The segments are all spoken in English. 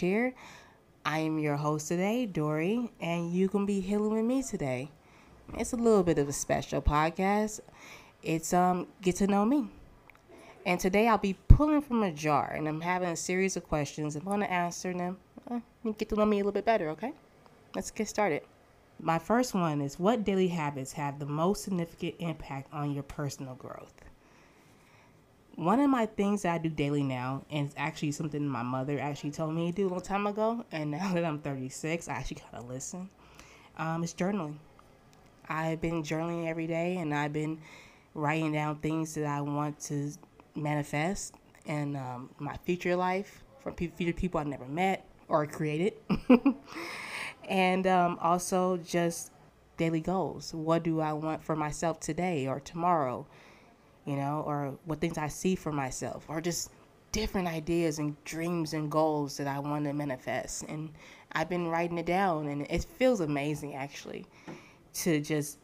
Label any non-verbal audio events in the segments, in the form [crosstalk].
here. I am your host today, Dori, and you can be healing with me today. It's a little bit of a special podcast. It's um get to know me. And today I'll be pulling from a jar and I'm having a series of questions. I'm to answer them. Uh, get to know me a little bit better, okay? Let's get started. My first one is what daily habits have the most significant impact on your personal growth? One of my things that I do daily now, and it's actually something my mother actually told me to do a long time ago, and [laughs] now that I'm 36, I actually kind of listen. Um, it's journaling. I've been journaling every day, and I've been writing down things that I want to manifest in um, my future life from future people I've never met or created, [laughs] and um, also just daily goals. What do I want for myself today or tomorrow? You know, or what things I see for myself, or just different ideas and dreams and goals that I want to manifest. And I've been writing it down, and it feels amazing actually to just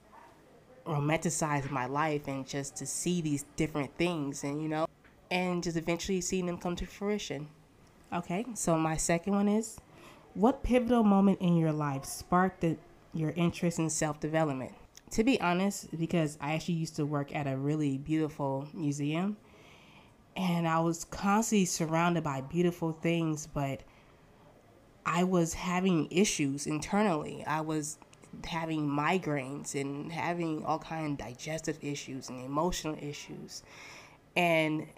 romanticize my life and just to see these different things, and you know, and just eventually seeing them come to fruition. Okay, so my second one is what pivotal moment in your life sparked the, your interest in self development? To be honest, because I actually used to work at a really beautiful museum and I was constantly surrounded by beautiful things, but I was having issues internally. I was having migraines and having all kind of digestive issues and emotional issues. And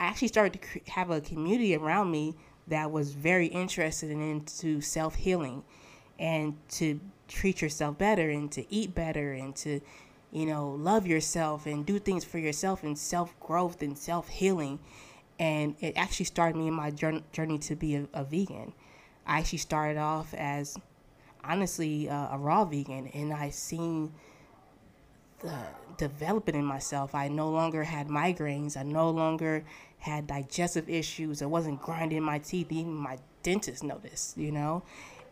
I actually started to have a community around me that was very interested in into self-healing and to treat yourself better and to eat better and to you know love yourself and do things for yourself and self growth and self healing and it actually started me in my journey to be a, a vegan. I actually started off as honestly uh, a raw vegan and i seen the development in myself. I no longer had migraines. I no longer had digestive issues. I wasn't grinding my teeth. Even my dentist noticed you know?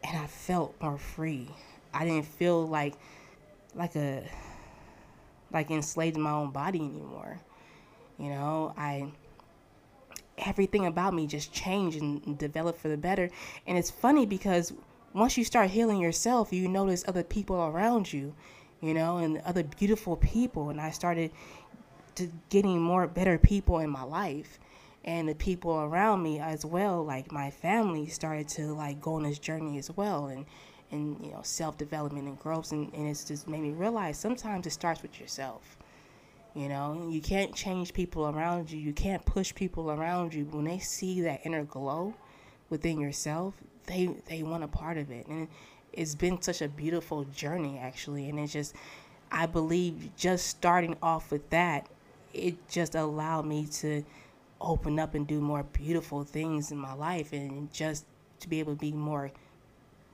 And i felt more free I didn't feel like like a like enslaved in my own body anymore. You know, I everything about me just changed and developed for the better. And it's funny because once you start healing yourself, you notice other people around you, you know, and other beautiful people. And I started to getting more better people in my life and the people around me as well like my family started to like go on this journey as well and and you know self development and growth and, and it's just made me realize sometimes it starts with yourself. You know you can't change people around you. You can't push people around you. When they see that inner glow within yourself they they want a part of it. And it's been such a beautiful journey actually. And it's just i believe just starting off with that it just allowed me to open up and do more beautiful things in my life and just to be able to be more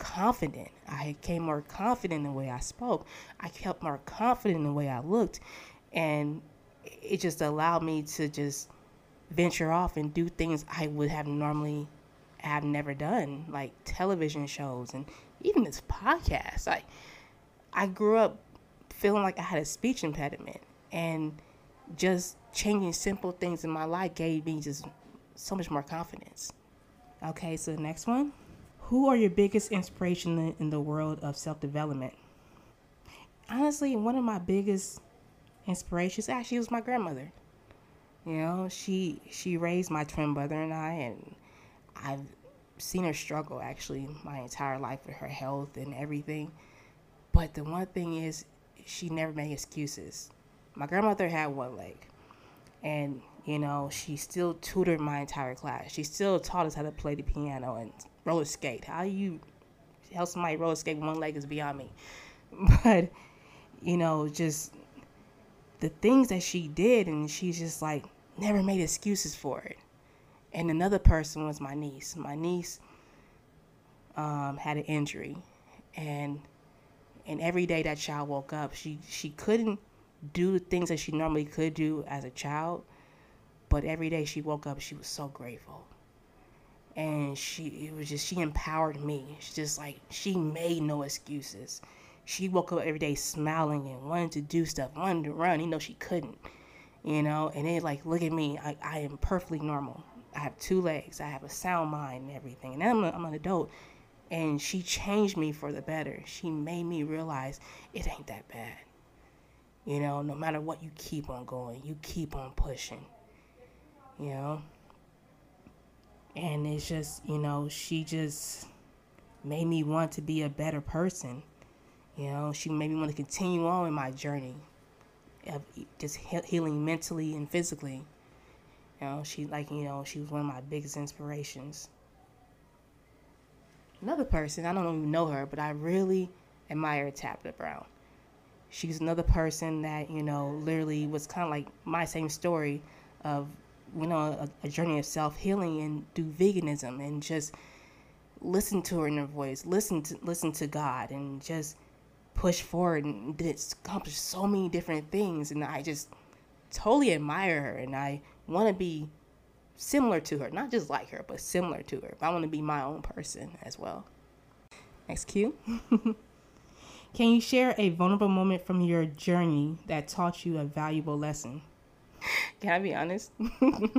confident. I became more confident in the way I spoke. I felt more confident in the way I looked. And it just allowed me to just venture off and do things I would have normally have never done, like television shows and even this podcast. Like I grew up feeling like I had a speech impediment and just changing simple things in my life gave me just so much more confidence. Okay, so the next one. Who are your biggest inspiration in the world of self development? Honestly, one of my biggest inspirations actually was my grandmother. You know, she she raised my twin brother and I, and I've seen her struggle actually my entire life with her health and everything. But the one thing is, she never made excuses. My grandmother had one leg, and you know, she still tutored my entire class. She still taught us how to play the piano and roller skate. How you help somebody roller skate one leg is beyond me. [laughs] But, you know, just the things that she did, and she's just like never made excuses for it. And another person was my niece. My niece um, had an injury, and and every day that child woke up, she she couldn't do the things that she normally could do as a child. But every day she woke up, she was so grateful and she it was just she empowered me. She just like she made no excuses. She woke up every day smiling and wanted to do stuff, wanted to run, You know she couldn't. You know, and it like look at me, I, I am perfectly normal. I have two legs. I have a sound mind and everything. And I'm, a, I'm an adult. And she changed me for the better. She made me realize it ain't that bad. You know, no matter what, you keep on going. You keep on pushing. You know? And it's just, you know, she just made me want to be a better person. You know, she made me want to continue on in my journey of just healing mentally and physically. You know, she like you know she was one of my biggest inspirations. Another person I don't even know her, but I really admire Tabitha Brown. She's another person that you know literally was kind of like my same story of you know a, a journey of self healing and do veganism and just listen to her inner voice, listen to listen to God, and just push forward and accomplish so many different things. And I just totally admire her, and I want to be similar to her, not just like her, but similar to her. I want to be my own person as well. Next cue. [laughs] Can you share a vulnerable moment from your journey that taught you a valuable lesson? [laughs] Can I be honest?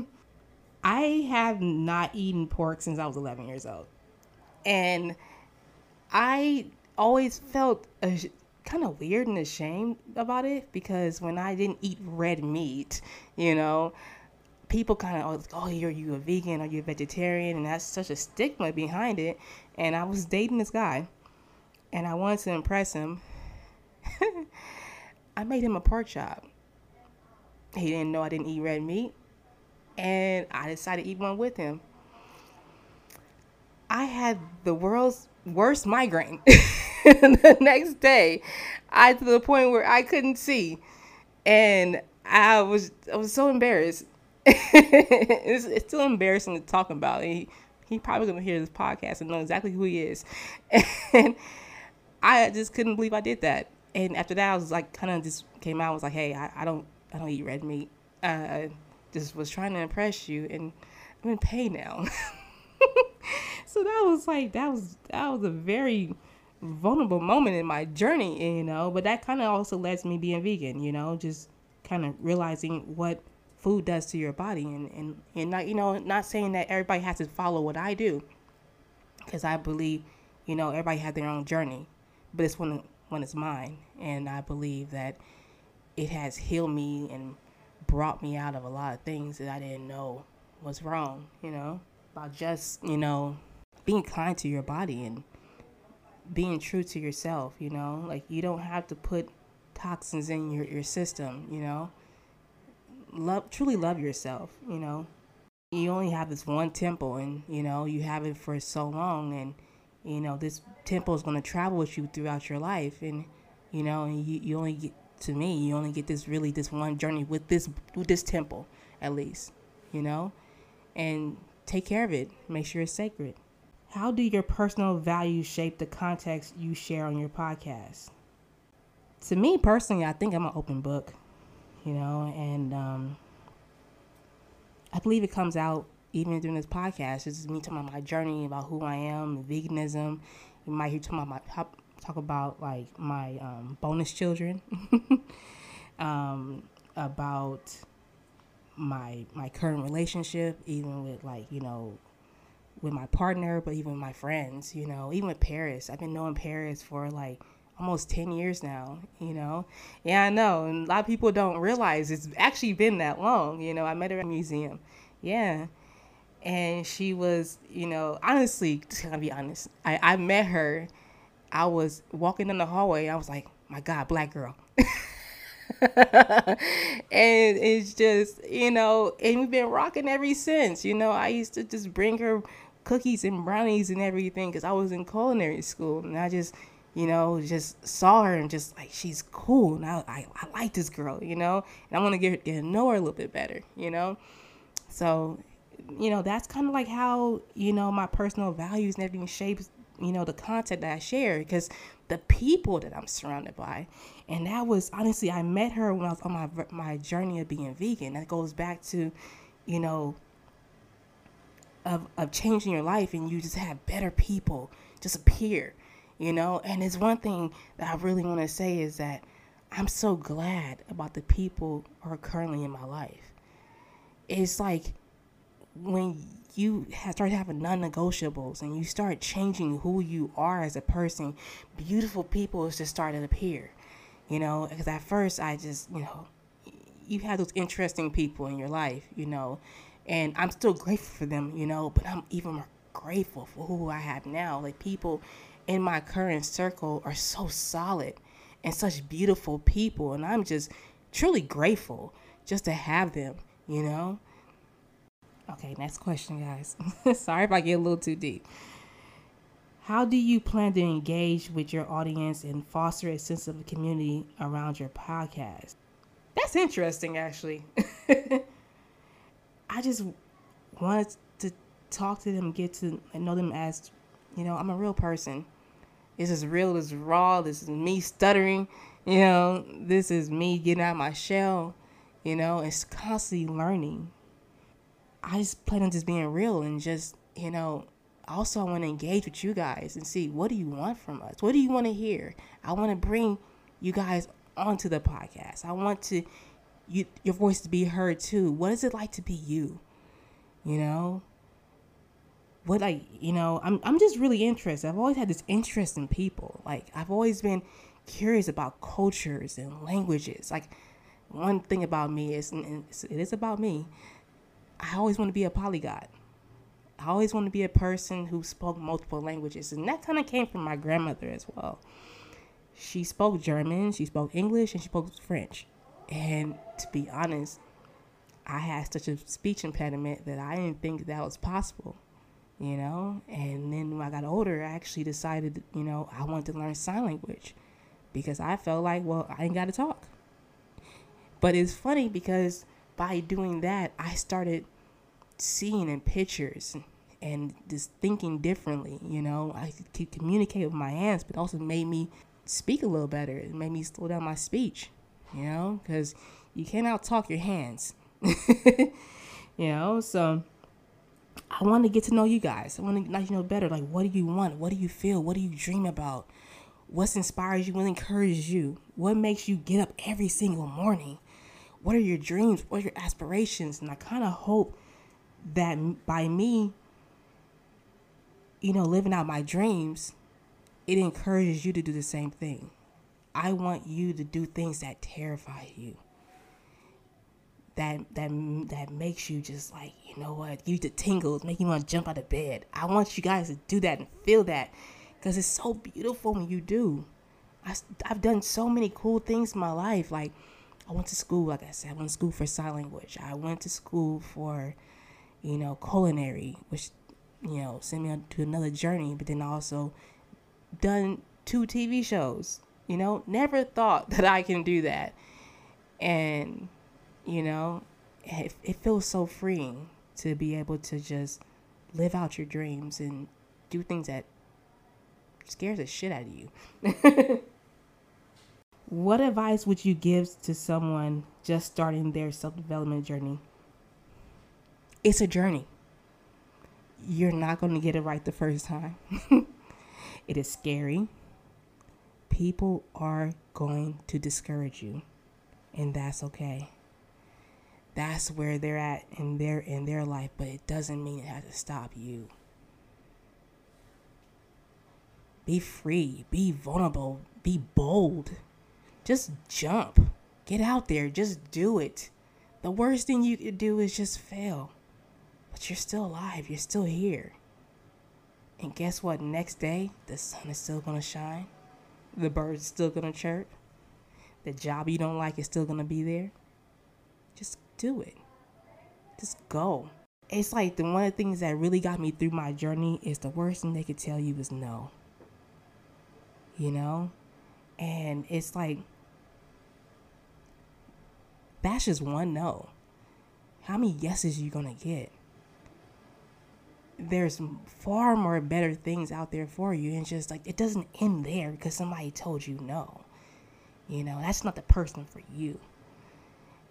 [laughs] I have not eaten pork since I was 11 years old. And I always felt kind of weird and ashamed about it because when I didn't eat red meat, you know, people kind of always, oh, are you a vegan? Are you're a vegetarian? And that's such a stigma behind it. And I was dating this guy, and I wanted to impress him. [laughs] I made him a pork chop. He didn't know I didn't eat red meat, and I decided to eat one with him. I had the world's worst migraine [laughs] the next day. I to the point where I couldn't see, and I was I was so embarrassed. [laughs] it's, it's, still embarrassing to talk about. He he probably gonna hear this podcast and know exactly who he is, [laughs] and I just couldn't believe I did that. And after that, I was like, kind of just came out. was like, hey, I, I don't I don't eat red meat. I just was trying to impress you, and I'm in pain now. [laughs] so that was like that was that was a very vulnerable moment in my journey, you know. But that kind of also led me being vegan, you know, just kind of realizing what food does to your body, and and and not you know not saying that everybody has to follow what I do, because I believe, you know, everybody has their own journey, but it's when when it's mine, and I believe that it has healed me and brought me out of a lot of things that I didn't know was wrong, you know about just, you know, being kind to your body and being true to yourself, you know? Like you don't have to put toxins in your, your system, you know? Love truly love yourself, you know. You only have this one temple and, you know, you have it for so long and you know, this temple is going to travel with you throughout your life and you know, and you, you only get to me, you only get this really this one journey with this with this temple at least, you know? And take care of it. Make sure it's sacred. How do your personal values shape the context you share on your podcast? To me personally, I think I'm an open book, you know, and um, I believe it comes out even during this podcast. This is me talking about my journey, about who I am, veganism. You might hear talking about my talk about like my um, bonus children, [laughs] um, about my my current relationship, even with like you know, with my partner, but even my friends, you know, even with Paris. I've been knowing Paris for like almost 10 years now, you know? Yeah, I know. And a lot of people don't realize it's actually been that long. You know, I met her at a museum. Yeah. And she was, you know, honestly, [laughs] to be honest, I, I met her. I was walking in the hallway. I was like, my God, black girl. [laughs] and it's just, you know, and we've been rocking ever since. You know, I used to just bring her cookies and brownies and everything because I was in culinary school. And I just, you know, just saw her and just like, she's cool. And I, I, I like this girl, you know, and I want to get, get to know her a little bit better, you know? So, you know, that's kind of like how, you know, my personal values and everything shapes, you know, the content that I share because the people that I'm surrounded by. And that was honestly, I met her when I was on my my journey of being vegan. That goes back to, you know, of of changing your life, and you just have better people just appear, you know. And it's one thing that I really want to say is that I'm so glad about the people who are currently in my life. It's like when you start having non-negotiables and you start changing who you are as a person, beautiful people just start to appear. You know, because at first I just, you know, you have those interesting people in your life, you know, and I'm still grateful for them, you know, but I'm even more grateful for who I have now. Like people in my current circle are so solid and such beautiful people, and I'm just truly grateful just to have them, you know. Okay, next question, guys. [laughs] Sorry if I get a little too deep. How do you plan to engage with your audience and foster a sense of community around your podcast? That's interesting, actually. [laughs] I just wanted to talk to them, get to know them as, you know, I'm a real person. This is real, this is raw, this is me stuttering, you know, this is me getting out my shell, you know, it's constantly learning. I just plan on just being real and just, you know, also I want to engage with you guys and see what do you want from us? What do you want to hear? I want to bring you guys onto the podcast. I want to you your voice to be heard too. What is it like to be you? You know? What like, you know, I'm I'm just really interested. I've always had this interest in people. Like I've always been curious about cultures and languages. Like one thing about me is it is about me I always want to be a polyglot. I always want to be a person who spoke multiple languages. And that kind of came from my grandmother as well. She spoke German, she spoke English, and she spoke French. And to be honest, I had such a speech impediment that I didn't think that was possible, you know? And then when I got older, I actually decided, you know, I wanted to learn sign language because I felt like, well, I ain't got to talk. But it's funny because by doing that, I started seeing in pictures and just thinking differently. You know, I could communicate with my hands, but also made me speak a little better. It made me slow down my speech. You know, because you can't out talk your hands. [laughs] you know, so I want to get to know you guys. I want to let you know better. Like, what do you want? What do you feel? What do you dream about? What inspires you? What encourages you? What makes you get up every single morning? what are your dreams? What are your aspirations? And I kind of hope that by me, you know, living out my dreams, it encourages you to do the same thing. I want you to do things that terrify you. That that that makes you just like you know what, you the tingles, make you want to jump out of bed. I want you guys to do that and feel that, because it's so beautiful when you do. I, I've done so many cool things in my life, like I went to school, like I said, I went to school for sign language. I went to school for, you know, culinary, which, you know, sent me on to another journey. But then also done two TV shows. You know, never thought that I can do that. And, you know, it, it feels so freeing to be able to just live out your dreams and do things that scares the shit out of you. [laughs] What advice would you give to someone just starting their self development journey? It's a journey. You're not going to get it right the first time. [laughs] it is scary. People are going to discourage you, and that's okay. That's where they're at in their in their life, but it doesn't mean it has to stop you. Be free, be vulnerable, be bold. Just jump. Get out there. Just do it. The worst thing you could do is just fail. But you're still alive. You're still here. And guess what? Next day, the sun is still to shine. The birds still to chirp. The job you don't like is still to be there. Just do it. Just go. It's like the one of the things that really got me through my journey is the worst thing they could tell you is no. You know? And it's like that's just one no. How many yeses are you gonna get? There's far more better things out there for you, and just like it doesn't end there because somebody told you no. You know, that's not the person for you.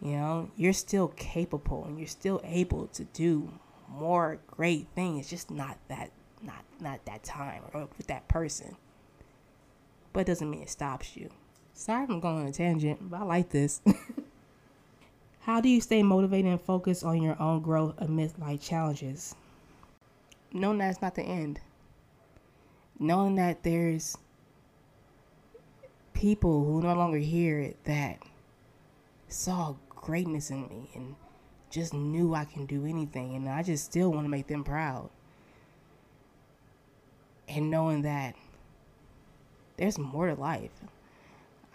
You know, you're still capable and you're still able to do more great things, It's just not that not not that time or with that person. But it doesn't mean it stops you. Sorry I'm going on a tangent, but I like this. [laughs] How do you stay motivated and focused on your own growth amidst life challenges? Knowing that it's not the end. Knowing that there's people who no longer hear it that saw greatness in me and just knew I can do anything and I just still want to make them proud. And knowing that there's more to life.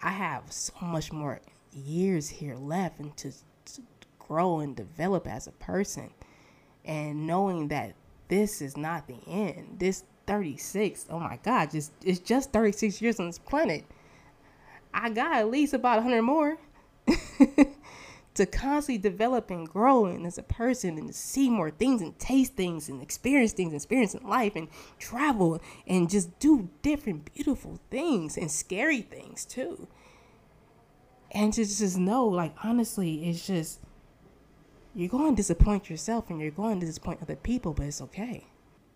I have so much more years here left and to, to grow and develop as a person. And knowing that this is not the end. This 36, oh my God, just it's just 36 years on this planet. I got at least about 100 more [laughs] to constantly develop and grow and as a person and to see more things and taste things and experience things, experience in life and travel and just do different beautiful things and scary things too. And to just know, like honestly, it's just you're going to disappoint yourself and you're going to disappoint other people, but it's okay.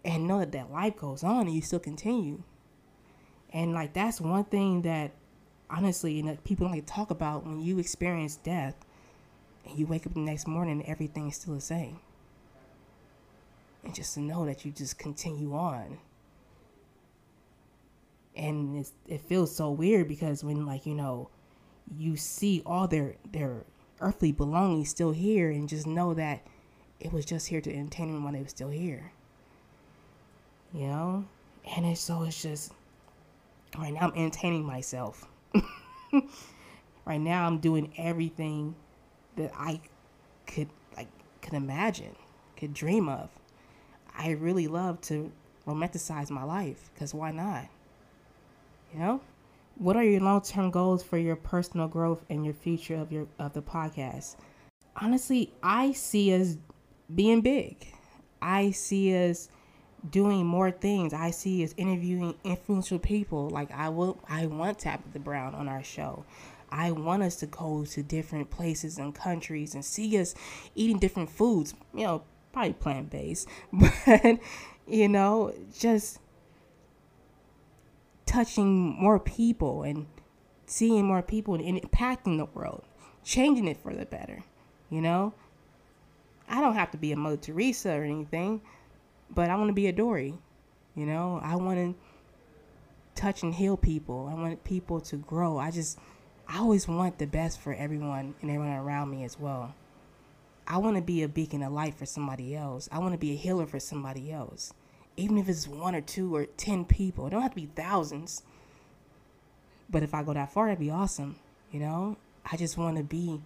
And know that that life goes on and you still continue. And like that's one thing that honestly, you know, people like talk about when you experience death and you wake up the next morning and everything is still the same. And just to know that you just continue on. And it feels so weird because when like, you know, you see all their their earthly belongings still here and just know that it was just here to entertain them while they were still here. You know? And it's so it's just right now I'm entertaining myself. [laughs] right now I'm doing everything that I could like could imagine, could dream of. I really love to romanticize my life because why not? You know? What are your long-term goals for your personal growth and your future of your of the podcast? Honestly, I see us being big. I see us doing more things. I see us interviewing influential people. Like I will I want Tabitha Brown on our show. I want us to go to different places and countries and see us eating different foods, you know, probably plant based, [laughs] but, you know, just touching more people and seeing more people and impacting the world, changing it for the better, you know? I don't have to be a Mother Teresa or anything, but I want to be a Dori, you know? I want to touch and heal people. I want people to grow. I just I always want the best for everyone and everyone around me as well. I want to be a beacon of light for somebody else. I want to be a healer for somebody else. Even if it's one or two or 10 people, it don't have to be thousands. But if I go that far, that'd be awesome. You know, I just want to be,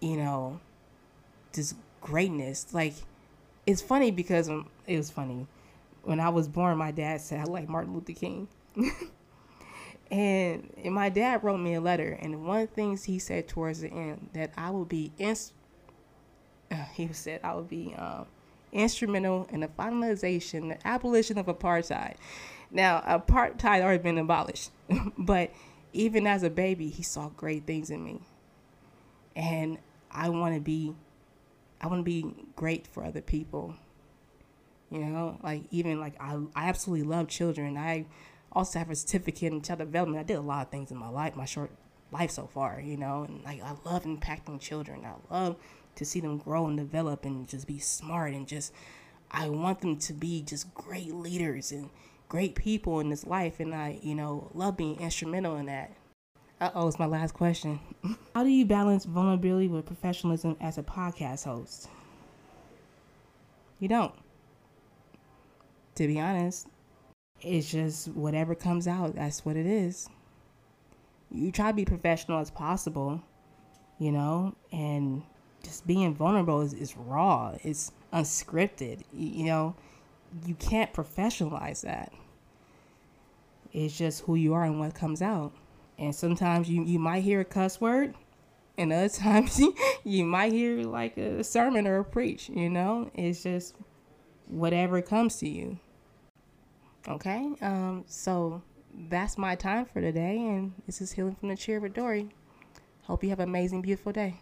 you know, this greatness. Like, it's funny because it was funny. When I was born, my dad said I like Martin Luther King. [laughs] And, and my dad wrote me a letter, and one of the things he said towards the end that I will be ins- uh, he said I would be um, instrumental in the finalization, the abolition of apartheid. Now, apartheid already been abolished, [laughs] but even as a baby, he saw great things in me, and I want to be, I want to be great for other people. You know, like even like I, I absolutely love children. I also have a certificate in child development. I did a lot of things in my life, my short life so far, you know, and like I love impacting children. I love to see them grow and develop and just be smart and just I want them to be just great leaders and great people in this life and I, you know, love being instrumental in that. Uh oh, it's my last question. [laughs] How do you balance vulnerability with professionalism as a podcast host? You don't. To be honest, it's just whatever comes out, that's what it is. You try to be professional as possible, you know, and just being vulnerable is, is raw, it's unscripted, you know. You can't professionalize that. It's just who you are and what comes out. And sometimes you, you might hear a cuss word, and other [laughs] times you, might hear like a sermon or a preach, you know? It's just whatever comes to you. Okay, um, so that's my time for today, and this is Healing from the Chair with Dori. Hope you have an amazing, beautiful day.